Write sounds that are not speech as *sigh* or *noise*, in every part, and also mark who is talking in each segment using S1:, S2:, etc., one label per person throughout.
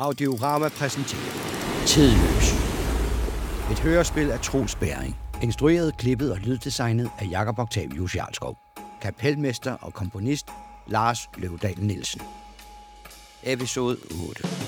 S1: Audiorama præsenterer Tidløs. Et hørespil af Troels Bæring. Instrueret, klippet og lyddesignet af Jakob Octavius Jarlskov. Kapelmester og komponist Lars Løvdal Nielsen. Episode 8.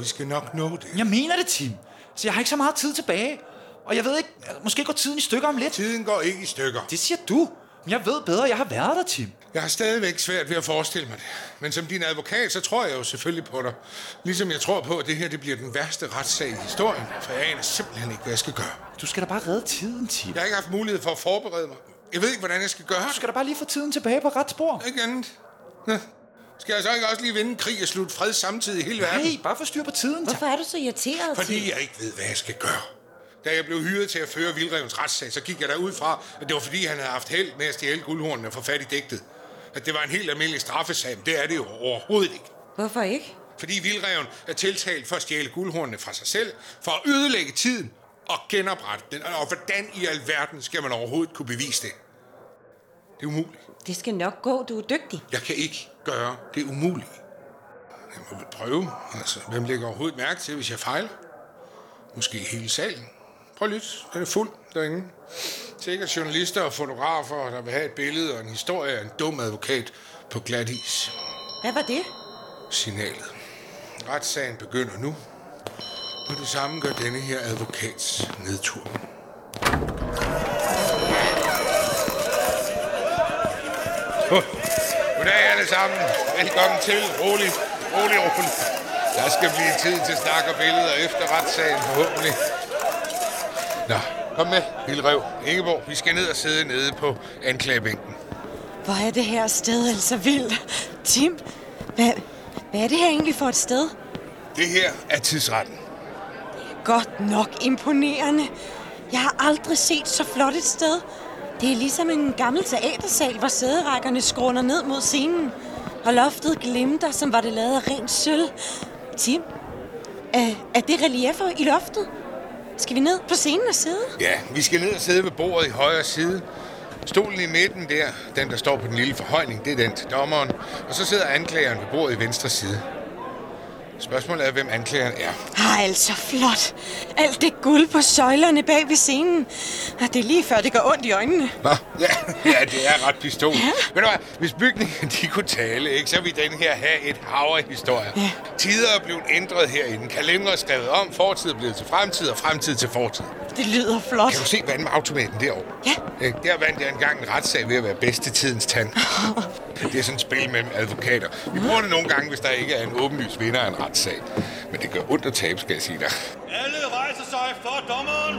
S2: vi
S3: skal nok nå det.
S2: Jeg mener det, Tim. Så jeg har ikke så meget tid tilbage. Og jeg ved ikke, måske går tiden i stykker om lidt.
S3: Tiden går ikke i stykker.
S2: Det siger du. Men jeg ved bedre, jeg har været der, Tim.
S3: Jeg har stadigvæk svært ved at forestille mig det. Men som din advokat, så tror jeg jo selvfølgelig på dig. Ligesom jeg tror på, at det her det bliver den værste retssag i historien. For jeg aner simpelthen ikke, hvad jeg skal gøre.
S2: Du skal da bare redde tiden, Tim.
S3: Jeg har ikke haft mulighed for at forberede mig. Jeg ved ikke, hvordan jeg skal gøre.
S2: Du skal da bare lige få tiden tilbage på ret spor.
S3: Ikke andet. Nå. Skal jeg så ikke også lige vinde en krig og slutte fred samtidig i hele verden?
S2: Nej, bare få styr på tiden.
S4: Hvorfor er du så irriteret,
S3: Fordi
S4: Tim?
S3: jeg ikke ved, hvad jeg skal gøre. Da jeg blev hyret til at føre Vildrevens retssag, så gik jeg derud fra, at det var fordi, han havde haft held med at stjæle guldhornene få fat i digtet. At det var en helt almindelig straffesag, men det er det jo overhovedet ikke.
S4: Hvorfor ikke?
S3: Fordi Vildreven er tiltalt for at stjæle guldhornene fra sig selv, for at ødelægge tiden og genoprette den. Og hvordan i alverden skal man overhovedet kunne bevise det? Det er umuligt.
S4: Det skal nok gå, du er dygtig.
S3: Jeg kan ikke gøre det umulige. Jeg må prøve. Altså, hvem lægger overhovedet mærke til, hvis jeg fejler? Måske hele salen. Prøv lidt. Den er fuld derinde. Sikkert journalister og fotografer, der vil have et billede og en historie af en dum advokat på glat is.
S4: Hvad var det?
S3: Signalet. Retssagen begynder nu. Og det samme gør denne her advokats nedtur. Goddag alle sammen. Velkommen til. Rolig, rolig, rolig. Der skal blive tid til snak og billeder efter retssagen forhåbentlig. Nå, kom med, Vildrev. Ingeborg, vi skal ned og sidde nede på anklagebænken.
S4: Hvor er det her sted altså vildt? Tim, hvad, hvad er det her egentlig for et sted?
S3: Det her er tidsretten.
S4: Godt nok imponerende. Jeg har aldrig set så flot et sted. Det er ligesom en gammel teatersal, hvor sæderækkerne skråner ned mod scenen. Og loftet glimter, som var det lavet af rent sølv. Tim, er, er det reliefer i loftet? Skal vi ned på scenen og sidde?
S3: Ja, vi skal ned og sidde ved bordet i højre side. Stolen i midten der, den der står på den lille forhøjning, det er den til dommeren. Og så sidder anklageren ved bordet i venstre side. Spørgsmålet er, hvem anklageren er.
S4: Ah, altså flot. Alt det guld på søjlerne bag ved scenen. Ah, Det er lige før, det gør ondt i øjnene.
S3: Nå, ja, *laughs* ja, det er ret pistol. Ja. Ved du hvad, hvis bygningen de kunne tale, ikke, så ville den her have et hav af historier.
S4: Ja.
S3: Tider er blevet ændret herinde. Kalender er skrevet om, fortid er blevet til fremtid, og fremtid til fortid.
S4: Det lyder flot.
S3: Kan du se vandautomaten derovre?
S4: Ja.
S3: Der vandt jeg engang en retssag ved at være bedste tidens tand. *laughs* Det er sådan et spil mellem advokater. Vi bruger det nogle gange, hvis der ikke er en åbenlys vinder af en retssag. Men det gør ondt at tabe, skal jeg sige dig.
S5: Alle rejser sig for dommeren.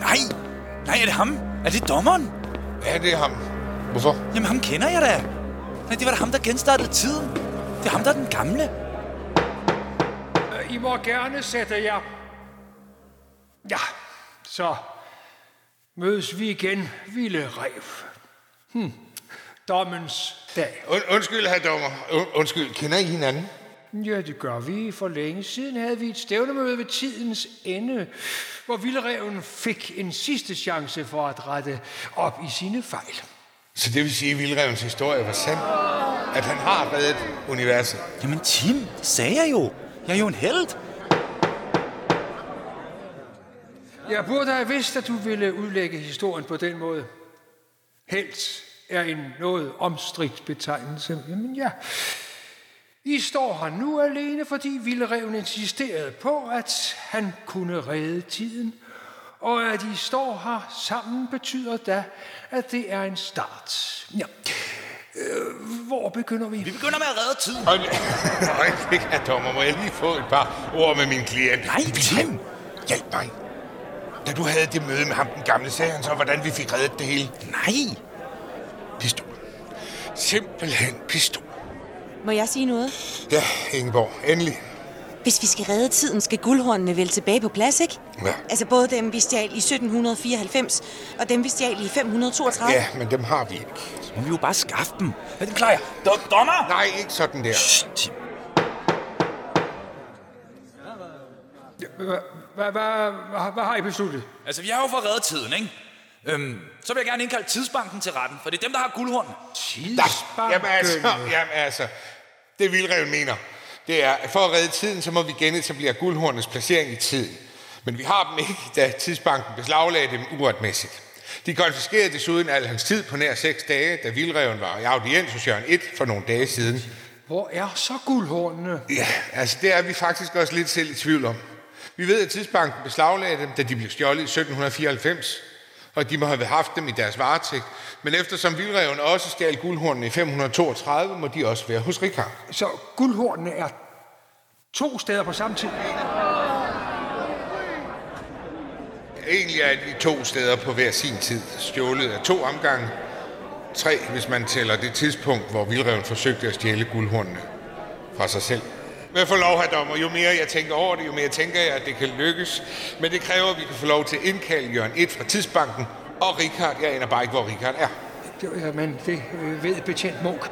S2: Nej, nej, er det ham? Er det dommeren?
S3: Ja, det er ham. Hvorfor?
S2: Jamen, ham kender jeg da. Nej, det var da ham, der genstartede tiden. Det er ham, der er den gamle.
S6: I må gerne sætte jer. Ja, så mødes vi igen, Ville Rev. Hm. Dommens dag.
S3: Und, undskyld, herr dommer. Un, undskyld, kender I hinanden?
S6: Ja, det gør vi. For længe siden havde vi et stævnemøde ved tidens ende, hvor Vildreven fik en sidste chance for at rette op i sine fejl.
S3: Så det vil sige, at Vildrevens historie var sand? At han har reddet universet?
S2: Jamen, Tim, det sagde jeg jo. Jeg er jo en held.
S6: Jeg burde have vidst, at du ville udlægge historien på den måde. Helt er en noget omstridt betegnelse. Jamen ja, I står her nu alene, fordi Vildreven insisterede på, at han kunne redde tiden. Og at I står her sammen betyder da, at det er en start. Ja. Øh, hvor begynder vi?
S2: Vi begynder med at redde tiden.
S3: Hold *laughs* øjeblik, herr dommer. Må jeg lige få et par ord med min klient?
S2: Nej, Tim.
S3: Hjælp mig. Da du havde det møde med ham, den gamle, sagde han så, hvordan vi fik reddet det hele.
S2: Nej.
S3: Pistol. Simpelthen pistol.
S4: Må jeg sige noget?
S3: Ja, Ingeborg, endelig.
S4: Hvis vi skal redde tiden, skal guldhornene vel tilbage på plads, ikke?
S3: Ja.
S4: Altså både dem, vi stjal i 1794, og dem, vi stjal i 532.
S3: Ja, men dem har vi ikke.
S2: Så må vi jo bare skaffe dem. Ja, det klarer jeg. Do- dommer!
S3: Nej, ikke sådan der.
S2: Shh,
S6: Hvad, hvad, hvad, hvad har I besluttet?
S2: Altså, vi har jo fået reddet tiden, ikke? Øhm, så vil jeg gerne indkalde Tidsbanken til retten, for det er dem, der har guldhornene.
S3: Nej, jamen altså, jamen altså, det Vildreven mener, det er, at for at redde tiden, så må vi genetablere guldhornets placering i tiden. Men vi har dem ikke, da tidsbanken beslaglagde dem uretmæssigt. De konfiskerede desuden al hans tid på nær seks dage, da Vildreven var i audiens hos Jørgen 1 for nogle dage siden.
S6: Hvor er så guldhornene?
S3: Ja, altså det er vi faktisk også lidt selv i tvivl om. Vi ved, at tidsbanken beslaglagde dem, da de blev stjålet i 1794, og de må have haft dem i deres varetægt. Men eftersom Vildreven også stjal guldhornene i 532, må de også være hos Richard.
S6: Så guldhornene er to steder på samme tid.
S3: Egentlig er de to steder på hver sin tid stjålet af to omgange. Tre, hvis man tæller det tidspunkt, hvor Vildreven forsøgte at stjæle guldhornene fra sig selv. Men for lov, herr dommer, jo mere jeg tænker over det, jo mere tænker jeg, at det kan lykkes. Men det kræver, at vi kan få lov til at indkalde Jørgen 1 fra Tidsbanken, og Richard, jeg aner bare ikke, hvor Richard er.
S6: Det, ja, men det øh, ved betjent Munk.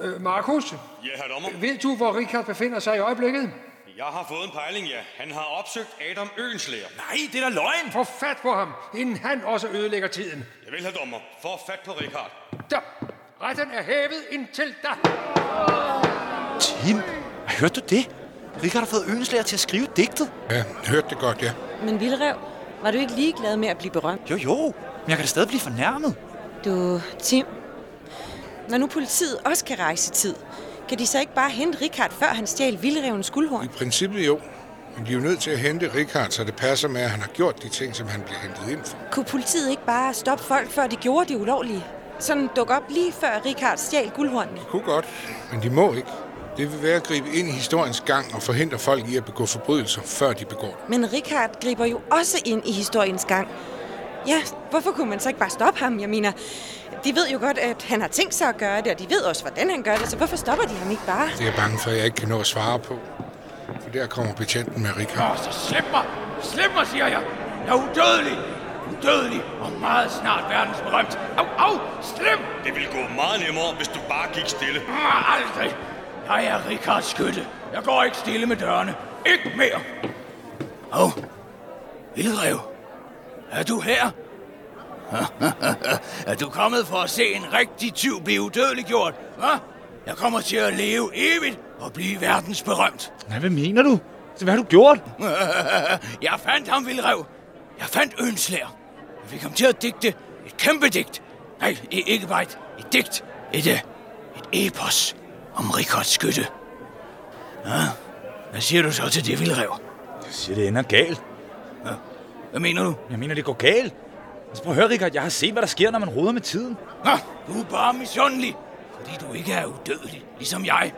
S6: Øh, Markus,
S5: Ja, herr dommer.
S6: ved du, hvor Richard befinder sig i øjeblikket?
S5: Jeg har fået en pejling, ja. Han har opsøgt Adam Øenslæger.
S2: Nej, det er da løgn.
S6: Få fat på ham, inden han også ødelægger tiden.
S5: Jeg vil, herr dommer. Få fat på Richard.
S6: Der. Retten er hævet indtil da.
S2: Tim, hørte du det? Richard har fået Ønslæger til at skrive digtet.
S3: Ja, hørte det godt, ja.
S4: Men Vildrev, var du ikke ligeglad med at blive berømt?
S2: Jo, jo. Men jeg kan da stadig blive fornærmet.
S4: Du, Tim, når nu politiet også kan rejse i tid, kan de så ikke bare hente Richard, før han stjal Vildrevens guldhorn?
S3: I princippet jo. Men de er jo nødt til at hente Richard, så det passer med, at han har gjort de ting, som han bliver hentet ind for.
S4: Kunne politiet ikke bare stoppe folk, før de gjorde det ulovlige? Sådan dukke op lige før Richard stjal guldhornene.
S3: Kunne godt, men de må ikke. Det vil være at gribe ind i historiens gang og forhindre folk i at begå forbrydelser, før de begår dem.
S4: Men Richard griber jo også ind i historiens gang. Ja, hvorfor kunne man så ikke bare stoppe ham? Jeg mener, de ved jo godt, at han har tænkt sig at gøre det, og de ved også, hvordan han gør det, så hvorfor stopper de ham ikke bare?
S3: Det er jeg bange for, at jeg ikke kan nå at svare på. For der kommer betjenten med Richard.
S7: Så slip mig! Slip mig, siger jeg! Jeg er udødelig! Udødelig og meget snart verdensberømt. Au, au! Slip!
S5: Det ville gå meget nemmere, hvis du bare gik stille.
S7: Ah, Aldrig! Jeg er Richard Skytte. Jeg går ikke stille med dørene. Ikke mere! Hov, Vildrev. Er du her? *laughs* er du kommet for at se en rigtig tyv blive udødeliggjort? Hva? Jeg kommer til at leve evigt og blive verdensberømt.
S2: Nej, hvad mener du? Så hvad har du gjort? *laughs*
S7: Jeg fandt ham, Vildrev. Jeg fandt Ønslær. Jeg fik ham til at digte et kæmpe digt. Nej, ikke bare et, et digt. Et, øh, et epos om Richard Skytte. Ja, hvad siger du så til det, Vildrev?
S2: Jeg siger, det ender galt.
S7: Hvad mener du?
S2: Jeg mener, det går galt. Altså, prøv at høre, Richard. Jeg har set, hvad der sker, når man roder med tiden.
S7: Nå, du er bare misundelig, fordi du ikke er udødelig, ligesom jeg.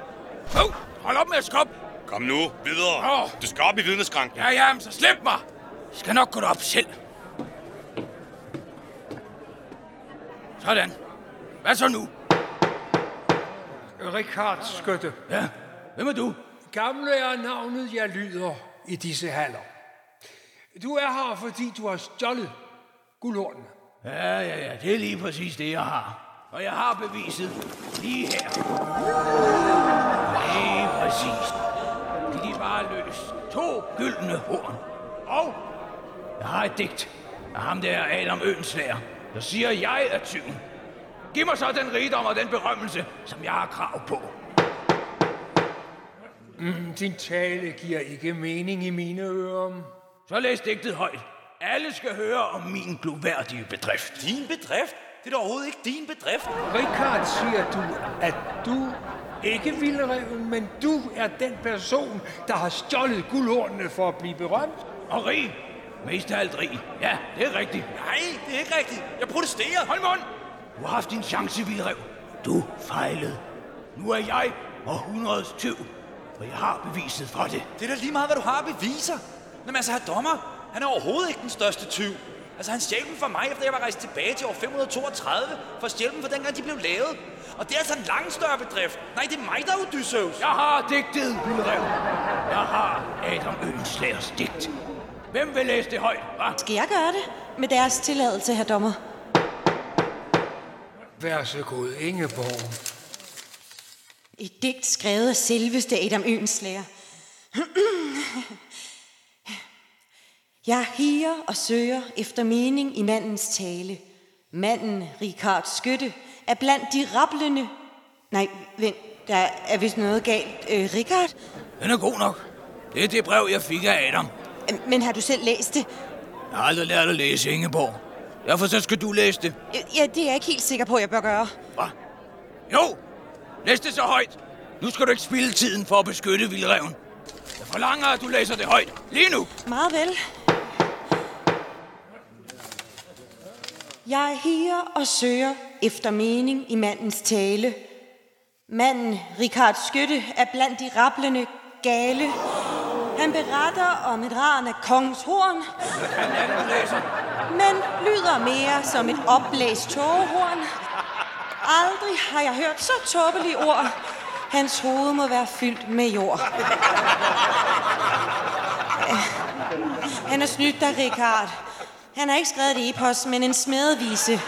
S7: Hov, hold op med at skubbe.
S5: Kom nu, videre.
S7: Åh.
S5: Du skal op i vidneskranken.
S7: Ja, ja, men så slip mig. Jeg skal nok gå derop selv. Sådan. Hvad så nu?
S6: Richard Skytte.
S7: Ja, hvem er du?
S6: Gamle er navnet, jeg lyder i disse haller. Du er her, fordi du har stjålet guldhornene.
S7: Ja, ja, ja, det er lige præcis det, jeg har. Og jeg har beviset lige her. Lige præcis. De er bare løs. To gyldne horn. Og jeg har et digt af ham der Adam Ønslæger. Der siger, jeg er tyven. Giv mig så den rigdom og den berømmelse, som jeg har krav på.
S6: Din tale giver ikke mening i mine ører.
S7: Så læs digtet højt. Alle skal høre om min gloværdige bedrift.
S2: Din bedrift? Det er da overhovedet ikke din bedrift.
S6: Richard siger du, at du ikke vildreven, men du er den person, der har stjålet guldhornene for at blive berømt.
S7: Og rig. Mest af alt rig. Ja, det er rigtigt.
S2: Nej, det er ikke rigtigt. Jeg protesterer.
S7: Hold mund! Du har haft din chance, Vildrev. Du fejlede. Nu er jeg århundredets tyv, og jeg har beviset for det.
S2: Det er da lige meget, hvad du har beviser. Jamen altså, herr dommer, han er overhovedet ikke den største tyv.
S8: Altså, han stjal dem fra mig, efter jeg var rejst tilbage til år 532, for at stjæle dem for dengang de blev lavet. Og det er altså en langt større bedrift. Nej, det er mig, der er Odysseus.
S7: Jeg har digtet, Vildrev. Jeg har Adam Ønslærs digt. Hvem vil læse det højt, hva?
S4: Skal jeg gøre det? Med deres tilladelse, herr dommer.
S6: Vær så god, Ingeborg.
S4: Et digt skrevet af selveste Adam Øenslager. Jeg higer og søger efter mening i mandens tale. Manden, Richard Skytte, er blandt de rablende... Nej, vent, der er vist noget galt. Øh, Richard?
S7: Den er god nok. Det er det brev, jeg fik af Adam.
S4: Øh, Men har du selv læst det?
S7: Jeg har aldrig lært at læse, Ingeborg. Derfor så skal du læse det.
S4: Ja, det er jeg ikke helt sikker på, jeg bør gøre.
S7: Hva? Jo, læs det så højt. Nu skal du ikke spilde tiden for at beskytte vildreven. Jeg forlanger, at du læser det højt. Lige nu.
S4: Meget vel. Jeg higer og søger efter mening i mandens tale. Manden, Richard Skytte, er blandt de rablende gale. Han beretter om et ran af kongens horn, men lyder mere som et opblæst tågehorn. Aldrig har jeg hørt så tåbelige ord. Hans hoved må være fyldt med jord. Han er snydt dig, Richard. Han har ikke skrevet det epos, men en smedevise.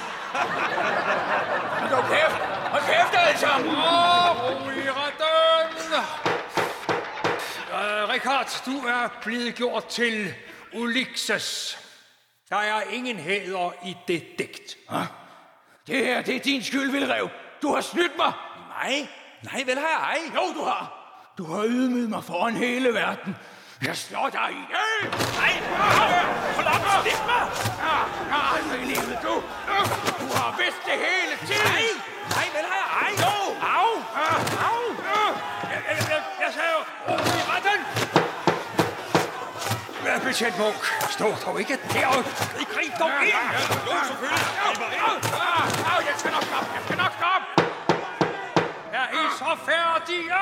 S7: Hold kæft. Hold kæft, alle sammen.
S6: Åh, Richard, du er blevet gjort til Ulixes. Der er ingen hæder i det digt.
S7: Det her, det er din skyld, vildrev. Du har snydt mig.
S8: Nej, nej, vel har jeg ej.
S7: Jo, du har. Du har ydmyget mig foran hele verden. Jeg slår dig ihjel.
S8: Nej, hold op, slip mig.
S7: Jeg har aldrig i livet, du. Du har vidst det hele tiden.
S8: Nej, nej, vel har jeg ej.
S7: Jo.
S8: Au,
S7: Ah,
S8: au.
S6: Jeg, jeg, jeg, jeg sagde jo, ro i retten. Ja, betjent Munk, stå dog ikke der. I grib dog ind.
S5: Jo, selvfølgelig.
S6: Au, jeg skal nok stoppe, jeg skal nok stoppe. Er I så færdige?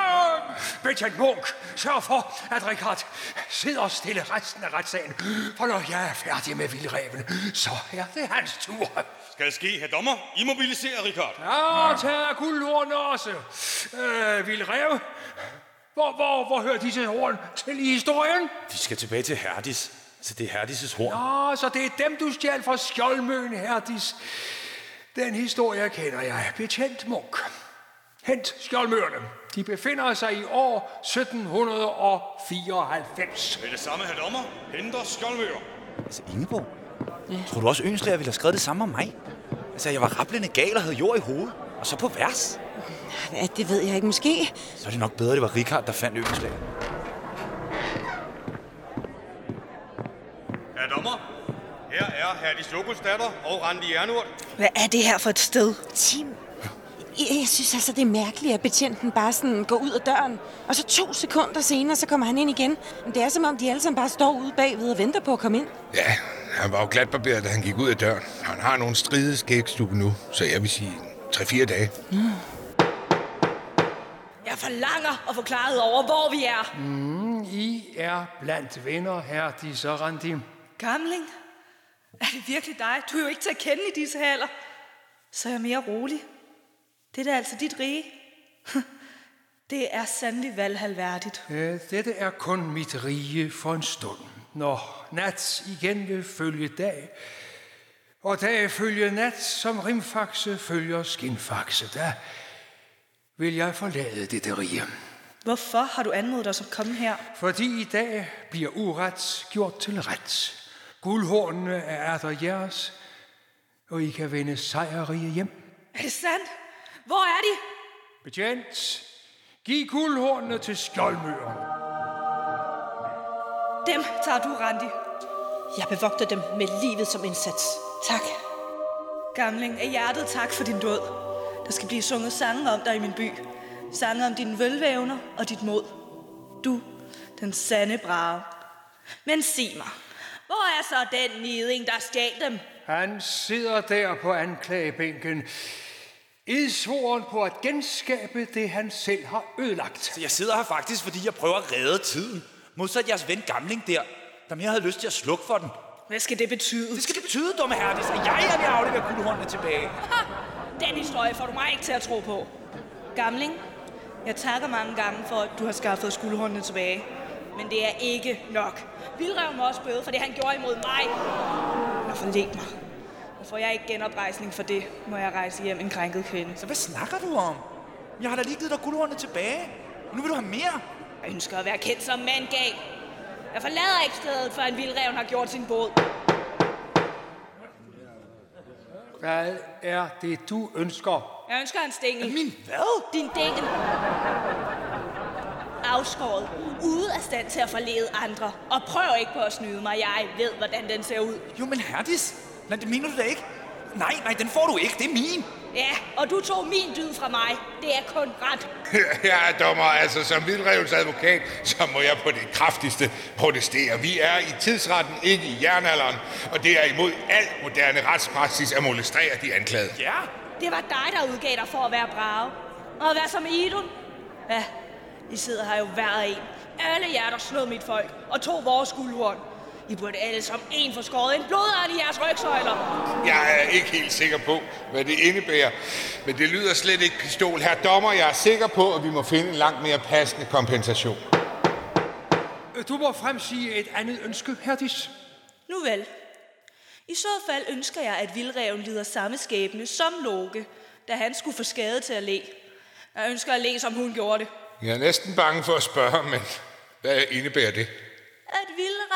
S6: Betjent Munk, sørg for, at Richard sidder stille resten af retssagen. For når jeg er færdig med vildreven, så er det hans tur.
S5: Skal det ske, herr dommer? Immobilisere, Richard.
S6: Ja, tag guldhorn også. Øh, vildrev, hvor, hvor, hvor hører disse horn til i historien?
S8: Vi skal tilbage til Herdis. Så det er Herdis' horn.
S6: Nå, så det er dem, du stjal fra skjoldmøen, Herdis. Den historie kender jeg. Betjent Munk. Hent skjoldmøerne. De befinder sig i år 1794.
S5: Med det samme, herr dommer. Henter skjoldmøer.
S8: Altså, Ingeborg. Ja. Tror du også, Ønslager ville have skrevet det samme om mig? Altså, jeg var rablende gal og havde jord i hovedet. Og så på vers.
S4: Ja, det ved jeg ikke. Måske.
S8: Så er det nok bedre, at det var Richard, der fandt Ønslager.
S5: Herr dommer. Her er Herdis Lokuls datter og Randi Jernurt.
S4: Hvad er det her for et sted? Tim, jeg, synes altså, det er mærkeligt, at betjenten bare sådan går ud af døren. Og så to sekunder senere, så kommer han ind igen. Men det er som om, de alle sammen bare står ude bagved og venter på at komme ind.
S3: Ja, han var jo glatbarberet, da han gik ud af døren. Han har nogle stride skægstube nu, så jeg vil sige 3-4 dage.
S9: Jeg forlanger at få klaret over, hvor vi er.
S6: I er blandt venner, Herdis og Randi.
S9: Gamling, er det virkelig dig? Du er jo ikke til at kende i disse haller. Så er jeg mere rolig. Det er altså dit rige. *laughs* Det er sandelig valghalværdigt.
S6: Øh, Dette er kun mit rige for en stund. Når nat igen vil følge dag, og dag følge nat, som rimfaxe følger skinfaxe, da vil jeg forlade dette rige.
S9: Hvorfor har du anmodet os at komme her?
S6: Fordi i dag bliver uret gjort til ret. Guldhornene er der jeres, og I kan vende sejrige hjem.
S9: Er det sandt? Hvor er de?
S6: Betjent, giv guldhornene til skjoldmøren.
S9: Dem tager du, Randi. Jeg bevogter dem med livet som indsats. Tak. Gamling, af hjertet tak for din død. Der skal blive sunget sange om dig i min by. Sange om dine velvævner og dit mod. Du, den sande brave. Men sig mig, hvor er så den niding, der stjal dem?
S6: Han sidder der på anklagebænken, edsvoren på at genskabe det, han selv har ødelagt.
S8: Jeg sidder her faktisk, fordi jeg prøver at redde tiden. Modsat jeres ven Gamling der, der mere havde lyst til at slukke for den.
S9: Hvad skal det betyde?
S2: Det skal det betyde, dumme Herdis, at jeg er ved at aflevere guldhornene tilbage.
S9: Den historie får du mig ikke til at tro på. Gamling, jeg takker mange gange for, at du har skaffet skuldhåndene tilbage. Men det er ikke nok. Vildrev må også bøde for det, han gjorde imod mig. Og forlæg mig. Og får jeg ikke genoprejsning for det, må jeg rejse hjem en krænket kvinde.
S2: Så hvad snakker du om? Jeg har da lige givet dig guldhornene tilbage. Og nu vil du have mere.
S9: Jeg ønsker at være kendt som mand gal. Jeg forlader ikke stedet, før en vildreven har gjort sin båd.
S6: Hvad er det, du ønsker?
S9: Jeg ønsker en stængel.
S2: Min hvad?
S9: Din dængel. Afskåret. Ude af stand til at forlede andre. Og prøv ikke på at snyde mig. Jeg ved, hvordan den ser ud.
S2: Jo, men Herdis, nej, det mener du da ikke. Nej, nej, den får du ikke. Det er min.
S9: Ja, og du tog min dyd fra mig. Det er kun ret.
S3: Ja, dommer, altså som vildrevens advokat, så må jeg på det kraftigste protestere. Vi er i tidsretten, ikke i jernalderen, og det er imod al moderne retspraksis at molestrere de anklagede.
S2: Ja.
S9: Det var dig, der udgav dig for at være brave. Og hvad som Idun? Ja, I sidder her jo hver en. Alle jer, der slog mit folk og tog vores guldhorn. I burde alle som en få skåret en blodånd i jeres rygsøjler.
S3: Jeg er ikke helt sikker på, hvad det indebærer, men det lyder slet ikke pistol. Her dommer, jeg er sikker på, at vi må finde en langt mere passende kompensation.
S6: Du må fremsige et andet ønske, Herdis.
S9: Nu vel. I så fald ønsker jeg, at vildreven lider samme skæbne som Loke, da han skulle få skade til at le. Jeg ønsker at le, som hun gjorde det.
S3: Jeg er næsten bange for at spørge, men hvad indebærer det?
S9: At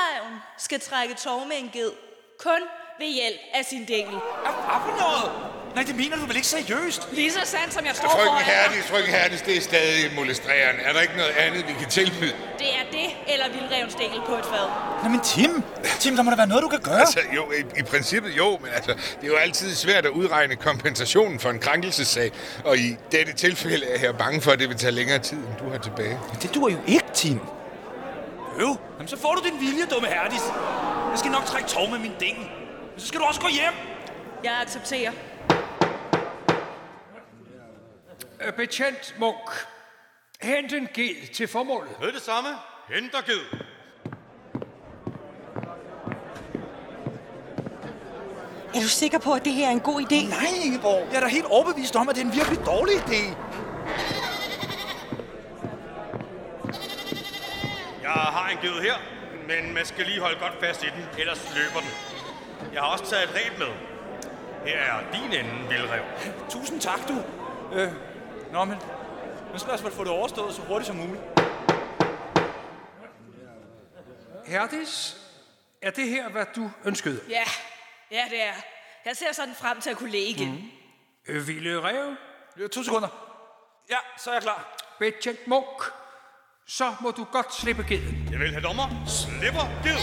S9: vildreven skal trække tov med en ged, kun ved hjælp af sin dængel.
S2: Hvad for noget? Nej, det mener du vel ikke seriøst?
S9: Lige så sandt, som jeg står
S3: Frøken
S9: foran.
S3: Herdis, frøken Herdis, det er stadig molestrerende. Er der ikke noget andet, vi kan tilbyde?
S9: Det er det, eller vildrevens dængel på et fad.
S2: Nej, men Tim, Tim, der må der være noget, du kan gøre.
S3: Altså, jo, i, i princippet jo, men altså, det er jo altid svært at udregne kompensationen for en krænkelsessag. Og i dette tilfælde er jeg bange for, at det vil tage længere tid, end du har tilbage.
S2: Men det dur jo ikke, Tim. Øv, jamen så får du din vilje, dumme Herdis. Jeg skal nok trække tov med min ding. Men så skal du også gå hjem.
S9: Jeg accepterer.
S6: Øh, Betjent Munk. Hent en ged til formålet.
S5: Med det samme. Henter ged.
S4: Er du sikker på, at det her er en god idé?
S2: Nej, Ingeborg. Jeg er da helt overbevist om, at det er en virkelig dårlig idé.
S5: Jeg har en ged her, men man skal lige holde godt fast i den, ellers løber den. Jeg har også taget et ræb med. Her er din ende, vildrev.
S2: Tusind tak, du. Øh, nå, men nu skal jeg få det overstået så hurtigt som muligt.
S6: Herdis, er det her, hvad du ønskede?
S9: Ja, ja det er. Jeg ser sådan frem til at kunne le igen. Mm.
S6: Øh, Ville Rev,
S2: Ja, to sekunder. Ja, så er jeg klar.
S6: Betjent Munk, så må du godt slippe geden.
S5: Jeg vil have dommer. Slipper ged.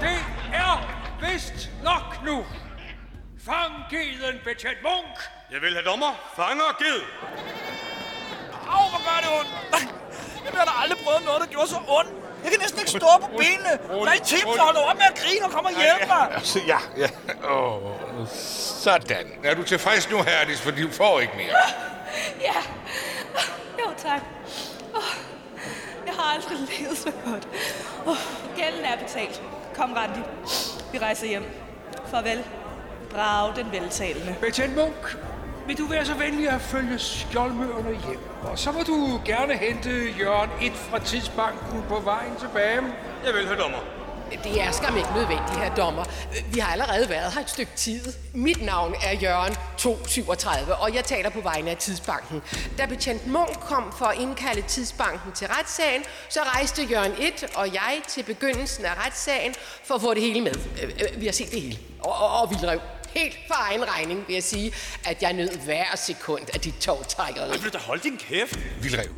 S6: Det er vist nok nu. Fang geden, Betjent Munk.
S5: Jeg vil have dommer. Fanger ged.
S2: Au, hvor gør det ondt. Jeg har da aldrig prøvet noget, der gjorde så ondt. Jeg kan næsten ikke stå på benene. Nej, Tim, så hold op med at grine og kom og hjælp mig.
S3: Altså, ja, ja. Åh, sådan. Er du tilfreds nu, Herdis, for du får ikke mere?
S9: Ja. Jo, tak. Oh, jeg har aldrig levet så godt. Oh, gælden er betalt. Kom, Randi. Vi rejser hjem. Farvel. Brave den veltalende.
S6: Betjent Munk, vil du være så venlig at følge skjoldmøerne hjem? Og så må du gerne hente Jørgen 1 fra tidsbanken på vejen tilbage.
S5: Jeg vil have dommer.
S10: Det er skam ikke nødvendigt, her dommer. Vi har allerede været her et stykke tid. Mit navn er Jørgen 237, og jeg taler på vegne af Tidsbanken. Da betjent Munk kom for at indkalde Tidsbanken til retssagen, så rejste Jørgen 1 og jeg til begyndelsen af retssagen for at få det hele med. Øh, øh, Vi har set det hele. Og, og, og Vildrev. Helt for egen regning vil jeg sige, at jeg nød hver sekund af dit togtrækkeri.
S2: Vil du da holde din kæft?
S3: Vildrev.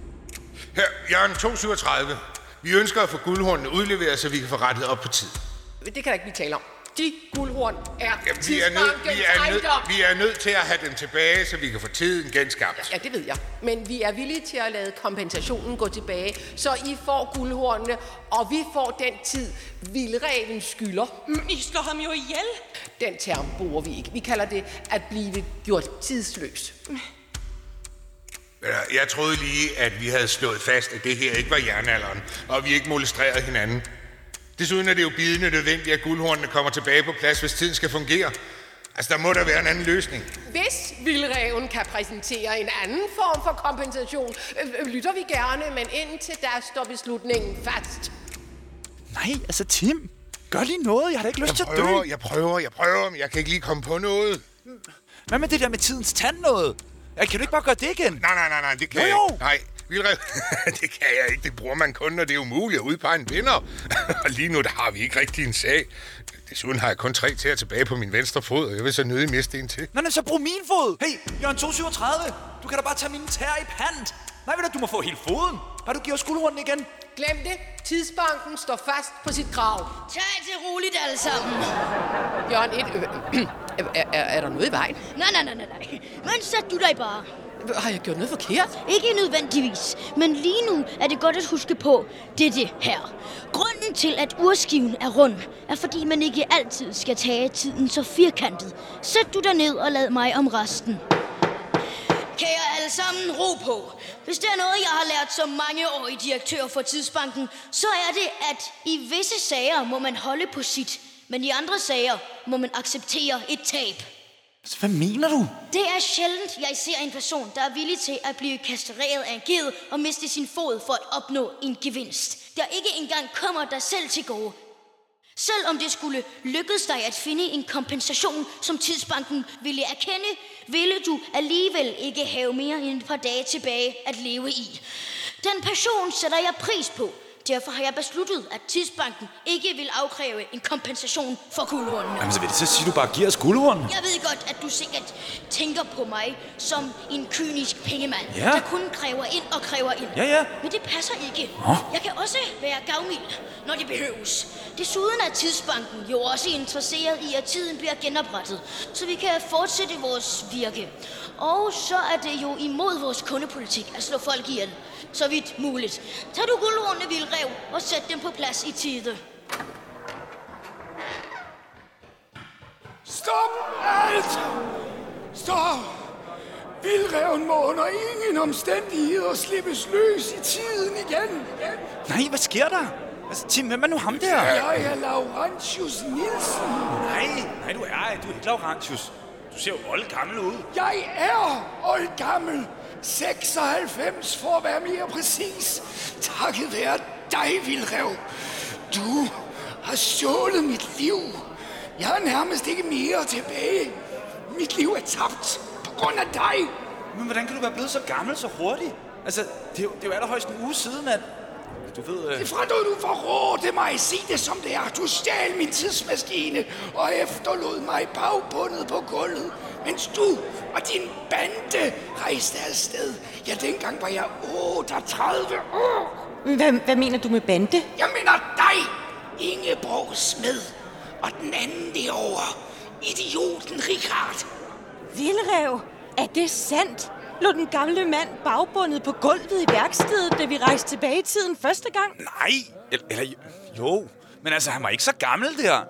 S3: Her, Jørgen 237. Vi ønsker at få guldhornene udleveret, så vi kan få rettet op på tid.
S10: Det kan der ikke blive tale om. De guldhorn er
S3: Ja, vi, er vi, er nødt,
S10: ejendom.
S3: vi er nødt til at have dem tilbage, så vi kan få tiden genskabt.
S10: Ja, det ved jeg. Men vi er villige til at lade kompensationen gå tilbage, så I får guldhornene, og vi får den tid, vildreven skylder.
S4: Men I slår ham jo ihjel.
S10: Den term bruger vi ikke. Vi kalder det at blive gjort tidsløs.
S3: Jeg troede lige, at vi havde slået fast, at det her ikke var jernalderen, og vi ikke molestrerede hinanden. Desuden er det jo bidende nødvendigt, at guldhornene kommer tilbage på plads, hvis tiden skal fungere. Altså, der må der være en anden løsning.
S10: Hvis vildreven kan præsentere en anden form for kompensation, øh, øh, lytter vi gerne, men indtil da står beslutningen fast.
S2: Nej, altså Tim, gør lige noget. Jeg har da ikke lyst
S3: Jeg
S2: til at dø.
S3: jeg prøver, jeg prøver, men jeg kan ikke lige komme på noget.
S2: Hvad med det der med tidens tand noget? Kan du ikke bare gøre det igen?
S3: Nej, nej, nej, nej, det kan
S2: Jo,
S3: jeg
S2: jo.
S3: ikke. Nej, vildrev, *laughs* det kan jeg ikke. Det bruger man kun, når det er umuligt at udpege en vinder. *laughs* og lige nu, der har vi ikke rigtig en sag. Desuden har jeg kun tre tæer tilbage på min venstre fod, og jeg vil så nødig miste en til.
S2: Nå, nej, så brug min fod. Hey, Jørgen 237. Du kan da bare tage mine tæer i pant. Nej, ved du, du må få hele foden. Har du givet os guldhornen igen?
S10: Glem det. Tidsbanken står fast på sit krav.
S11: Tag det roligt alle sammen.
S10: Jørgen, et, øh, øh, *clears throat* er, er, er der noget i vejen?
S11: Nej, nej, nej, nej, nej. Men sæt du dig bare.
S10: Har jeg gjort noget forkert?
S11: Ikke nødvendigvis, men lige nu er det godt at huske på, det det her. Grunden til, at urskiven er rund, er fordi man ikke altid skal tage tiden så firkantet. Sæt du dig ned og lad mig om resten. Kære alle sammen, ro på. Hvis det er noget, jeg har lært som mangeårig direktør for Tidsbanken, så er det, at i visse sager må man holde på sit, men i andre sager må man acceptere et tab.
S2: Altså, hvad mener du?
S11: Det er sjældent, jeg ser en person, der er villig til at blive kastreret af en ged og miste sin fod for at opnå en gevinst, der ikke engang kommer dig selv til gode. Selvom det skulle lykkes dig at finde en kompensation, som Tidsbanken ville erkende, ville du alligevel ikke have mere end et par dage tilbage at leve i. Den passion sætter jeg pris på. Derfor har jeg besluttet, at Tidsbanken ikke vil afkræve en kompensation for guldhornene.
S2: Jamen, så vil det så sige, du bare giver os guldhornen?
S11: Jeg ved godt, at du sikkert tænker på mig som en kynisk pengemand,
S2: Ja.
S11: der kun kræver ind og kræver ind.
S2: Ja, ja.
S11: Men det passer ikke.
S2: Nå.
S11: Jeg kan også være gavmild, når det behøves. Desuden er Tidsbanken jo også interesseret i, at tiden bliver genoprettet, så vi kan fortsætte vores virke. Og så er det jo imod vores kundepolitik at slå folk ihjel. Så vidt muligt. Tag du guldhornene, vildrev, og sæt dem på plads i tide.
S12: Stop alt! Stop! Vildreven må under ingen omstændigheder slippes løs i tiden igen.
S2: Nej, hvad sker der? Altså, Tim, hvem er nu ham der?
S12: Jeg er Laurentius Nielsen.
S2: Nej, nej, du er, du er ikke Laurentius. Du ser jo old gammel ud.
S12: Jeg er oldgammel. 96 for at være mere præcis. Takket være dig, Vildrev. Du har stjålet mit liv. Jeg har nærmest ikke mere tilbage. Mit liv er tabt på grund af dig.
S2: Men hvordan kan du være blevet så gammel så hurtigt? Altså, det er jo, det er jo allerhøjst en uge siden, at... Du ved... Øh...
S12: Det frandede du forrådte mig. Sig det som det er. Du stjal min tidsmaskine og efterlod mig bagbundet på gulvet, mens du og din bande rejste afsted. Ja, dengang var jeg 38 år.
S4: Hvad, hvad mener du med bande?
S12: Jeg mener dig, Ingeborg Smed, og den anden derovre, idioten Richard.
S4: Vildrev, er det sandt? Lå den gamle mand bagbundet på gulvet i værkstedet, da vi rejste tilbage i tiden første gang?
S2: Nej, eller, eller jo, men altså, han var ikke så gammel der.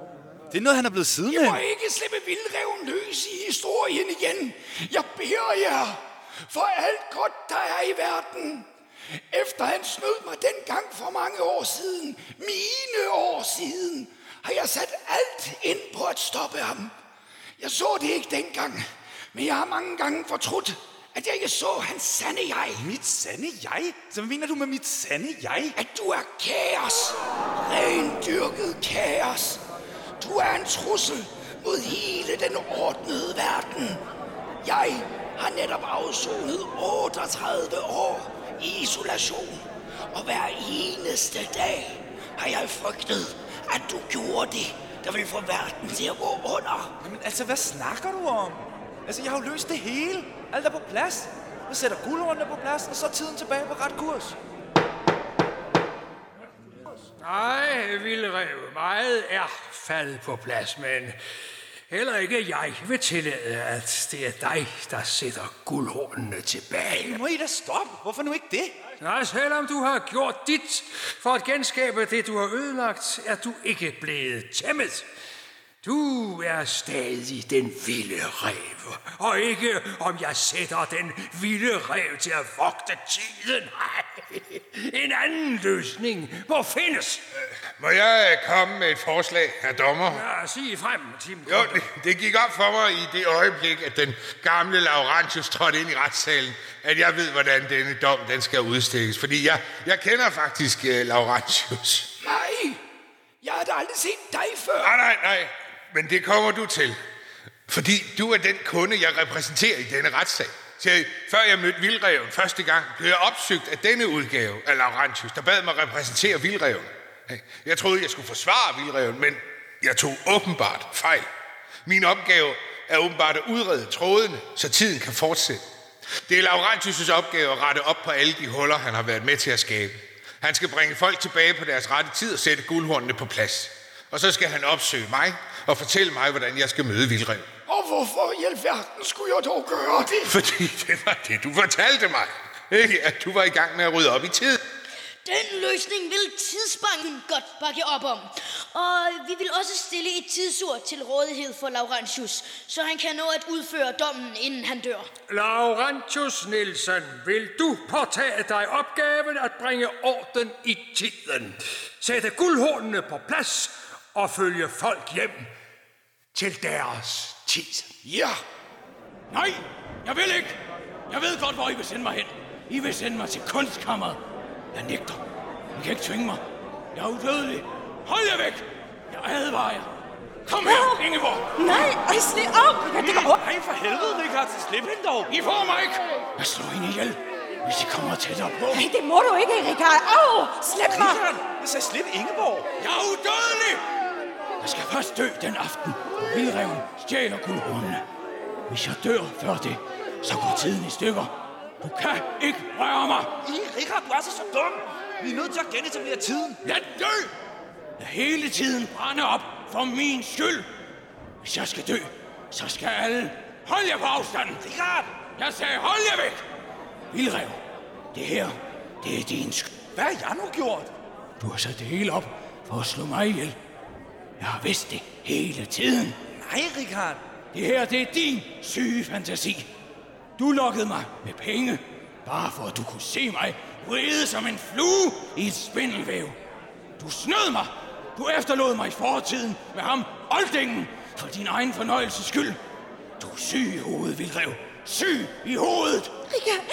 S2: Det er noget, han er blevet siden
S12: Jeg må ikke slippe vildreven løs i historien igen. Jeg beder jer for alt godt, der er i verden. Efter han snød mig dengang for mange år siden, mine år siden, har jeg sat alt ind på at stoppe ham. Jeg så det ikke dengang, men jeg har mange gange fortrudt, at jeg ikke så hans sande jeg.
S2: Mit sande jeg? Så hvad mener du med mit sande jeg?
S12: At du er kaos. Rendyrket kaos. Du er en trussel mod hele den ordnede verden. Jeg har netop afsonet 38 år i isolation. Og hver eneste dag har jeg frygtet, at du gjorde det, der vil få verden til at gå under.
S2: Jamen altså, hvad snakker du om? Altså, jeg har jo løst det hele. Alt er på plads. Jeg sætter guldhornene på plads, og så er tiden tilbage på ret kurs.
S6: Nej, Vildrev, meget er faldet på plads, men heller ikke jeg vil tillade, at det er dig, der sætter guldhornene tilbage.
S2: Må I da stoppe? Hvorfor nu ikke det?
S6: Nej, selvom du har gjort dit for at genskabe det, du har ødelagt, er du ikke blevet tæmmet. Du er stadig den vilde rev, og ikke om jeg sætter den vilde rev til at vogte tiden. Nej, en anden løsning må findes.
S3: Må jeg komme med et forslag, herr dommer?
S6: Ja, sig frem, Tim.
S3: Jo, det, det gik op for mig i det øjeblik, at den gamle Laurentius trådte ind i retssalen, at jeg ved, hvordan denne dom den skal udstikkes. Fordi jeg, jeg kender faktisk uh, Laurentius.
S7: Nej, jeg har da aldrig set dig før.
S3: Nej, nej, nej. Men det kommer du til. Fordi du er den kunde, jeg repræsenterer i denne retssag. Så før jeg mødte Vildreven første gang, blev jeg opsøgt af denne udgave af Laurentius, der bad mig repræsentere Vildreven. Jeg troede, jeg skulle forsvare Vildreven, men jeg tog åbenbart fejl. Min opgave er åbenbart at udrede trådene, så tiden kan fortsætte. Det er Laurentius' opgave at rette op på alle de huller, han har været med til at skabe. Han skal bringe folk tilbage på deres rette tid og sætte guldhornene på plads. Og så skal han opsøge mig og fortælle mig, hvordan jeg skal møde Vildrev.
S7: Og hvorfor i alverden skulle jeg dog gøre det?
S3: Fordi det var det, du fortalte mig. Ikke? At du var i gang med at rydde op i tid.
S11: Den løsning vil tidsbanken godt bakke op om. Og vi vil også stille et tidsur til rådighed for Laurentius, så han kan nå at udføre dommen, inden han dør.
S6: Laurentius Nielsen, vil du påtage dig opgaven at bringe orden i tiden? Sætte guldhornene på plads og følge folk hjem til deres tid.
S7: Ja. Nej, jeg vil ikke. Jeg ved godt, hvor I vil sende mig hen. I vil sende mig til kunstkammeret. Jeg nægter. I kan ikke tvinge mig. Jeg er udødelig. Hold jer væk. Jeg advarer jer. Kom her, Ingeborg.
S4: Nej, ej, slet op. Ja, det går op.
S2: Nej, for helvede, Richard. Slip hende dog.
S7: I får mig ikke. Jeg slår hende ihjel, hvis I kommer tættere på.
S4: Nej, det må du ikke, Rikard. Au, slip mig.
S2: Richard, jeg sagde slip Ingeborg.
S7: Jeg er udødelig. Jeg skal først dø den aften, vildreven stjæler guldhornene. Hvis jeg dør før det, så går tiden i stykker. Du kan ikke røre mig.
S2: I, Richard, du er så, så dum. Vi er nødt til at genetablere tiden.
S7: Lad dø! Lad hele tiden brænde op for min skyld. Hvis jeg skal dø, så skal alle holde jer på afstanden.
S2: Richard!
S7: Jeg sagde, hold jer væk! Vildrev, det her, det er din skyld.
S2: Hvad har jeg nu gjort?
S7: Du har sat det hele op for at slå mig ihjel. Jeg har vidst det hele tiden.
S2: Nej, Richard.
S7: Det her, det er din syge fantasi. Du lokkede mig med penge, bare for at du kunne se mig vride som en flue i et spindelvæv. Du snød mig. Du efterlod mig i fortiden med ham, Oldingen, for din egen fornøjelses skyld. Du er syg i hovedet, Vildrev. Syg i hovedet.
S4: Richard,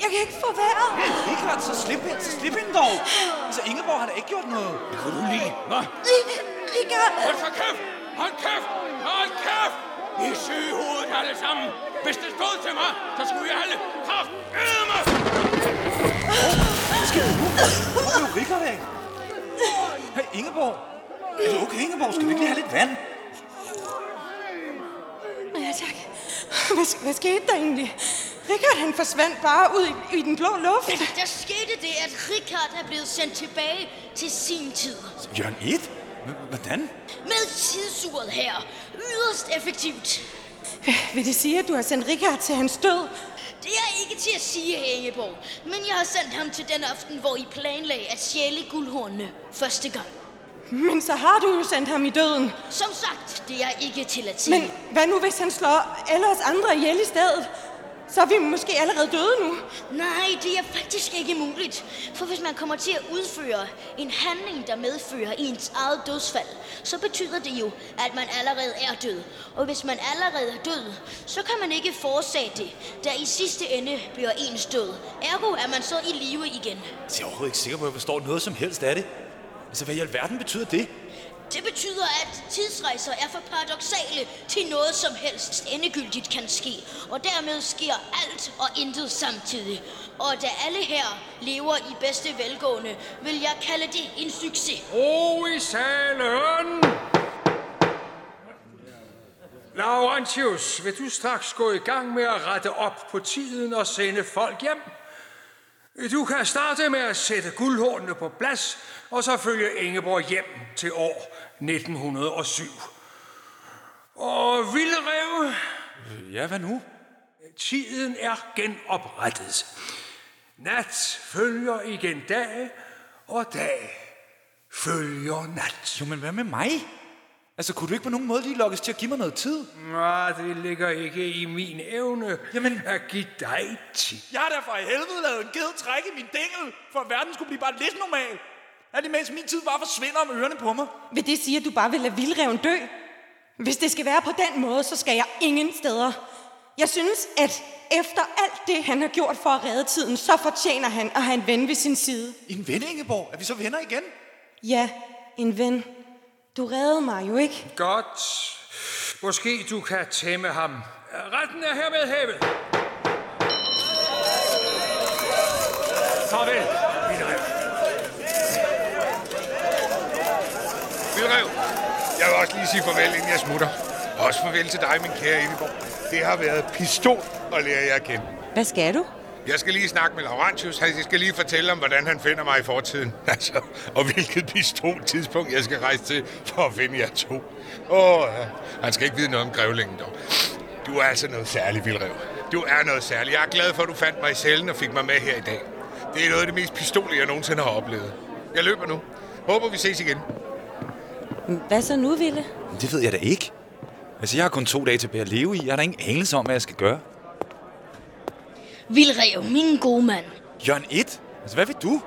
S4: jeg kan ikke få vejret.
S2: Hey, Richard, så slip hende, så slip hende dog. Altså, Ingeborg har da ikke gjort noget.
S7: Det kunne du lide, hva'?
S4: Richard.
S7: Hold så kæft! Hold kæft! Hold kæft! I er syge hovedet alle sammen. Hvis det stod til mig, så skulle I alle kraft æde mig.
S2: Hvad sker der nu? Hvor blev af? Hey, Ingeborg. Er du okay, Ingeborg? Skal vi ikke lige have lidt vand?
S4: Ja, tak. Hvad, hvad skete der egentlig? Richard, han forsvandt bare ud i, i den blå luft.
S11: Der skete det, at Richard er blevet sendt tilbage til sin tid.
S2: Jørgen 1? Hvordan?
S11: Med tidsuret her. Yderst effektivt.
S4: Vil det sige, at du har sendt Richard til hans død?
S11: Det er ikke til at sige, Ingeborg. Men jeg har sendt ham til den aften, hvor I planlagde at stjæle guldhornene første gang.
S4: Men så har du jo sendt ham i døden.
S11: Som sagt, det er ikke til at sige.
S4: Men hvad nu, hvis han slår alle os andre ihjel i stedet? Så er vi måske allerede døde nu.
S11: Nej, det er faktisk ikke muligt. For hvis man kommer til at udføre en handling, der medfører ens eget dødsfald, så betyder det jo, at man allerede er død. Og hvis man allerede er død, så kan man ikke fortsætte det, der i sidste ende bliver ens død. Ergo er man så i live igen.
S2: Jeg er overhovedet ikke sikker på, at jeg forstår noget som helst af det. Altså, hvad i alverden betyder det?
S11: Det betyder, at tidsrejser er for paradoxale til noget som helst endegyldigt kan ske. Og dermed sker alt og intet samtidig. Og da alle her lever i bedste velgående, vil jeg kalde det en succes.
S6: Ro i salen! Laurentius, vil du straks gå i gang med at rette op på tiden og sende folk hjem? Du kan starte med at sætte guldhornene på plads, og så følge Ingeborg hjem til år 1907. Og Vildrev,
S2: Ja, hvad nu?
S6: tiden er genoprettet. Nat følger igen dag, og dag følger nat.
S2: Jo, men hvad med mig? Altså, kunne du ikke på nogen måde lige lokkes til at give mig noget tid?
S6: Nej, det ligger ikke i min evne Jamen. at give dig tid.
S8: Jeg har da for helvede lavet en ged trække i min dingel, for at verden skulle blive bare lidt normal. Er det mens min tid bare forsvinder om ørerne på mig?
S4: Vil det sige, at du bare vil lade vildreven dø? Hvis det skal være på den måde, så skal jeg ingen steder. Jeg synes, at efter alt det, han har gjort for at redde tiden, så fortjener han at have en ven ved sin side.
S2: En ven, Ingeborg? Er vi så venner igen?
S4: Ja, en ven. Du reddede mig jo ikke.
S6: Godt. Måske du kan tæmme ham. Retten er hermed hævet. Farvel, Vildrev.
S12: Vildrev, jeg vil også lige sige farvel, inden jeg smutter. Også farvel til dig, min kære Ingeborg. Det har været pistol at lære jer at kende.
S4: Hvad skal du?
S12: Jeg skal lige snakke med Laurentius. Han skal lige fortælle om, hvordan han finder mig i fortiden. *laughs* Altså, og hvilket pistoltidspunkt jeg skal rejse til for at finde jer to. Åh, ja. Han skal ikke vide noget om grævlingen, dog. Du er altså noget særligt, Vildrev. Du er noget særligt. Jeg er glad for, at du fandt mig i cellen og fik mig med her i dag. Det er noget af det mest pistolige, jeg nogensinde har oplevet. Jeg løber nu. Håber, vi ses igen.
S4: Hvad så nu, Ville?
S2: Det ved jeg da ikke. Altså, jeg har kun to dage tilbage at leve i. Jeg har da ingen anelse om, hvad jeg skal gøre.
S11: Vildrev, min gode mand.
S2: Jørgen 1? Altså, hvad vil du?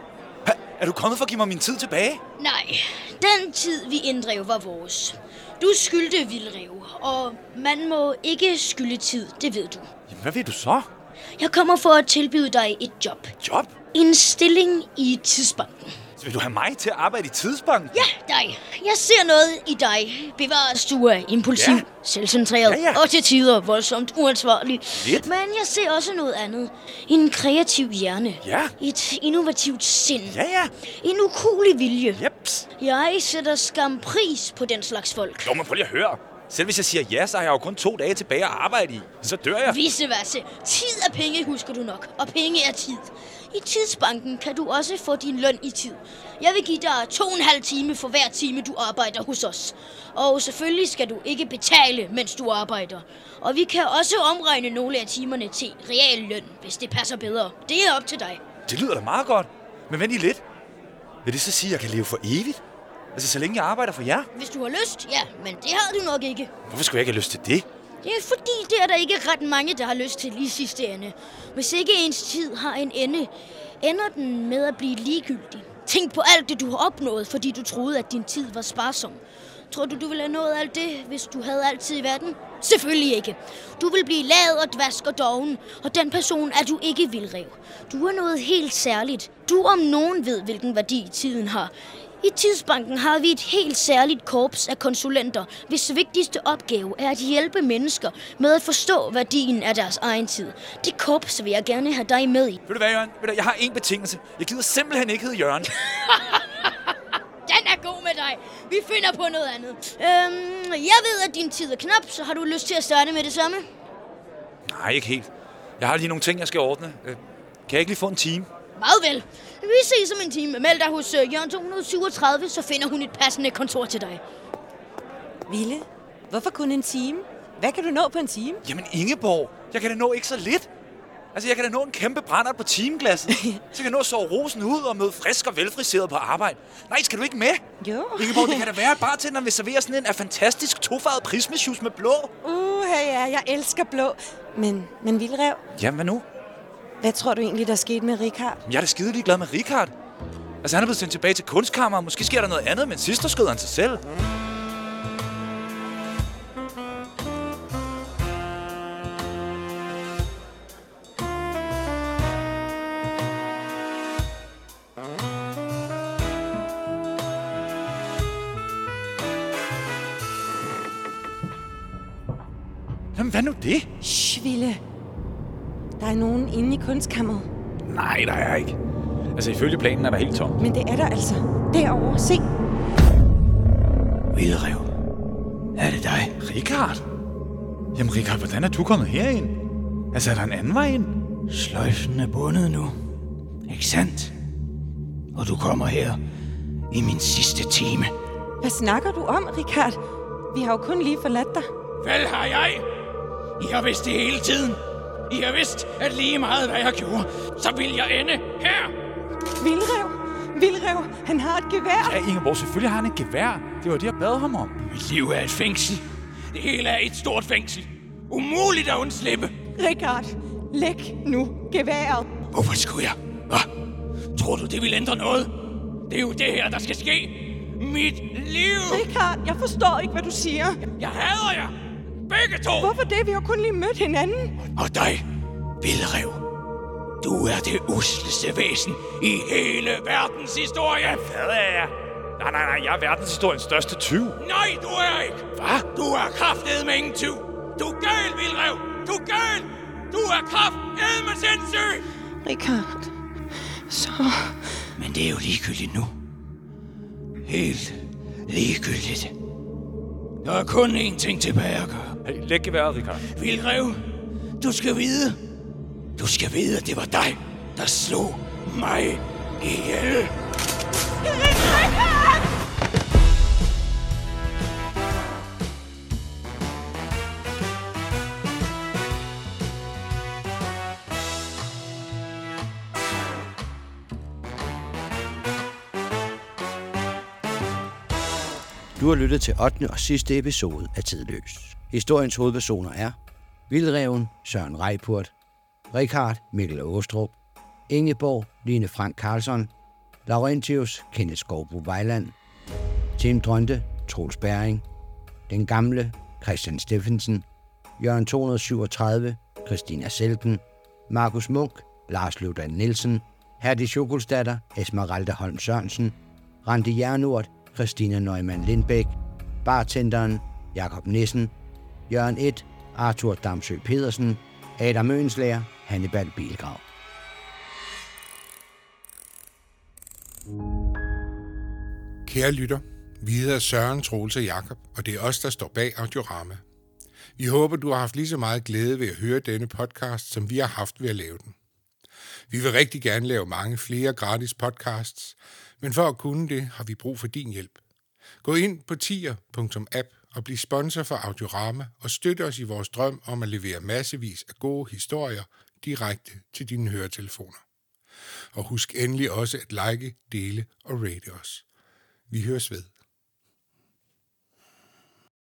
S2: Ha, er du kommet for at give mig min tid tilbage?
S11: Nej, den tid, vi inddrev, var vores. Du skyldte Vildrev, og man må ikke skylde tid, det ved du.
S2: Jamen, hvad vil du så?
S11: Jeg kommer for at tilbyde dig et job.
S2: Job?
S11: En stilling i tidsbanken.
S2: Vil du have mig til at arbejde i tidsbanken?
S11: Ja, dig. Jeg ser noget i dig. Bevares du er impulsiv,
S2: ja.
S11: selvcentreret
S2: Ja, ja.
S11: og til tider voldsomt uansvarlig.
S2: Lidt.
S11: Men jeg ser også noget andet. En kreativ hjerne.
S2: Ja.
S11: Et innovativt sind.
S2: Ja, ja.
S11: En ukulig vilje.
S2: Jeps.
S11: Jeg sætter skam pris på den slags folk.
S2: Jo, men prøv lige at høre. Selv hvis jeg siger ja, så har jeg jo kun to dage tilbage at arbejde i. Så dør jeg.
S11: Visse verse. Tid er penge, husker du nok. Og penge er tid. I tidsbanken kan du også få din løn i tid. Jeg vil give dig to og en halv time for hver time, du arbejder hos os. Og selvfølgelig skal du ikke betale, mens du arbejder. Og vi kan også omregne nogle af timerne til real løn, hvis det passer bedre. Det er op til dig.
S2: Det lyder da meget godt. Men vent lige lidt. Vil det så sige, at jeg kan leve for evigt? Altså, så længe jeg arbejder for jer?
S11: Hvis du har lyst, ja, men det har du nok ikke.
S2: Hvorfor skulle jeg ikke have lyst til det?
S11: Det er fordi, det er der ikke ret mange, der har lyst til lige sidste ende. Hvis ikke ens tid har en ende, ender den med at blive ligegyldig. Tænk på alt det, du har opnået, fordi du troede, at din tid var sparsom. Tror du, du ville have nået alt det, hvis du havde altid i verden? Selvfølgelig ikke. Du vil blive lavet og dvask og doven, og den person er du ikke vildrev. Du er noget helt særligt. Du om nogen ved, hvilken værdi tiden har. I Tidsbanken har vi et helt særligt korps af konsulenter, hvis vigtigste opgave er at hjælpe mennesker med at forstå værdien af deres egen tid. Det korps vil jeg gerne have dig med i.
S2: Ved du hvad, Jørgen? Ved du, jeg har en betingelse. Jeg gider simpelthen ikke hedde Jørgen. *laughs*
S11: Den er god med dig. Vi finder på noget andet. Øhm, jeg ved, at din tid er knap, så har du lyst til at starte med det samme?
S2: Nej, ikke helt. Jeg har lige nogle ting, jeg skal ordne. Øh, Kan jeg ikke lige få en time?
S11: Meget vel. Vi ses om en time. Meld dig hos uh, Jørgen 237, så finder hun et passende kontor til dig.
S4: Ville, hvorfor kun en time? Hvad kan du nå på en time?
S2: Jamen Ingeborg, jeg kan da nå ikke så lidt. Altså, jeg kan da nå en kæmpe brænder på timeglasset. *laughs* så kan jeg nå at sove rosen ud og møde frisk og velfriseret på arbejde. Nej, skal du ikke med?
S4: Jo.
S2: Ingeborg, det kan da være, at *laughs* bartenderen vil servere sådan en af fantastisk tofarvet prismesjus med blå.
S4: Uh, ja, jeg elsker blå. Men, men Vildrev,
S2: Jamen, hvad nu?
S4: Hvad tror du egentlig, der skete med Richard?
S2: Jeg er da skide glad med Richard. Altså, han er blevet sendt tilbage til kunstkammer. Måske sker der noget andet, men sidst skød han sig selv. Jamen, hvad nu det?
S4: Shh, Ville. Der er nogen inde i kunstkammeret.
S2: Nej, der er ikke. Altså, ifølge planen er der helt tomt.
S4: Men det er der altså. Derovre, se.
S7: Vildrev. Er det dig?
S2: Richard? Jamen, Richard, hvordan er du kommet herind? Altså, er der en anden vej ind?
S7: Sløjfen er bundet nu. Ikke sandt? Og du kommer her i min sidste time.
S4: Hvad snakker du om, Richard? Vi har jo kun lige forladt dig.
S7: Vel har jeg. I har vidst det hele tiden. I har vidst, at lige meget hvad jeg gjorde, så vil jeg ende her.
S4: Vildrev! Vildrev! Han har et gevær!
S2: Ja, Ingeborg, selvfølgelig har han et gevær. Det var det, jeg bad ham om.
S7: Mit liv er et fængsel. Det hele er et stort fængsel. Umuligt at undslippe.
S4: Richard, læg nu geværet.
S7: Hvorfor skulle jeg? Hvad? Tror du, det vil ændre noget? Det er jo det her, der skal ske. Mit liv!
S4: Richard, jeg forstår ikke, hvad du siger.
S7: Jeg hader jer! Begge to!
S4: Hvorfor det? Vi har kun lige mødt hinanden.
S7: Og dig, Vildrev. Du er det usleste væsen i hele verdens historie.
S2: Hvad er jeg? Nej, nej, nej, jeg er verdenshistoriens største tyv.
S7: Nej, du er ikke.
S2: Hvad?
S7: Du er kraftedet med ingen tyv. Du er gal, Vildrev. Du er gal. Du er kraftedet med sindssyg.
S4: Richard, så...
S7: Men det er jo ligegyldigt nu. Helt ligegyldigt. Der er kun én ting tilbage at gøre.
S2: Hey, læg geværet, Richard.
S7: Vildrev, du skal vide. Du skal vide, at det var dig, der slog mig ihjel.
S1: Du har lyttet til 8. og sidste episode af Tidløs. Historiens hovedpersoner er Vildreven Søren Reipurt, Richard Mikkel Åstrup, Ingeborg Line Frank Karlsson, Laurentius Kenneth Skovbo Vejland, Tim Drønte Troels Bæring, Den Gamle Christian Steffensen, Jørgen 237 Christina Selten, Markus Munk Lars Løvdan Nielsen, Herdi Sjokolstatter Esmeralda Holm Sørensen, Randi Jernort Christina Neumann Lindbæk, bartenderen Jakob Nissen, Jørgen 1, Arthur Damsø Pedersen, Adam Mønslager, Hannibal Bilgrav.
S3: Kære lytter, vi hedder Søren, Troels og Jakob, og det er os, der står bag Audiorama. Vi håber, du har haft lige så meget glæde ved at høre denne podcast, som vi har haft ved at lave den. Vi vil rigtig gerne lave mange flere gratis podcasts, men for at kunne det, har vi brug for din hjælp. Gå ind på tier.app og bliv sponsor for Audiorama og støtte os i vores drøm om at levere massevis af gode historier direkte til dine høretelefoner. Og husk endelig også at like, dele og rate os. Vi høres ved.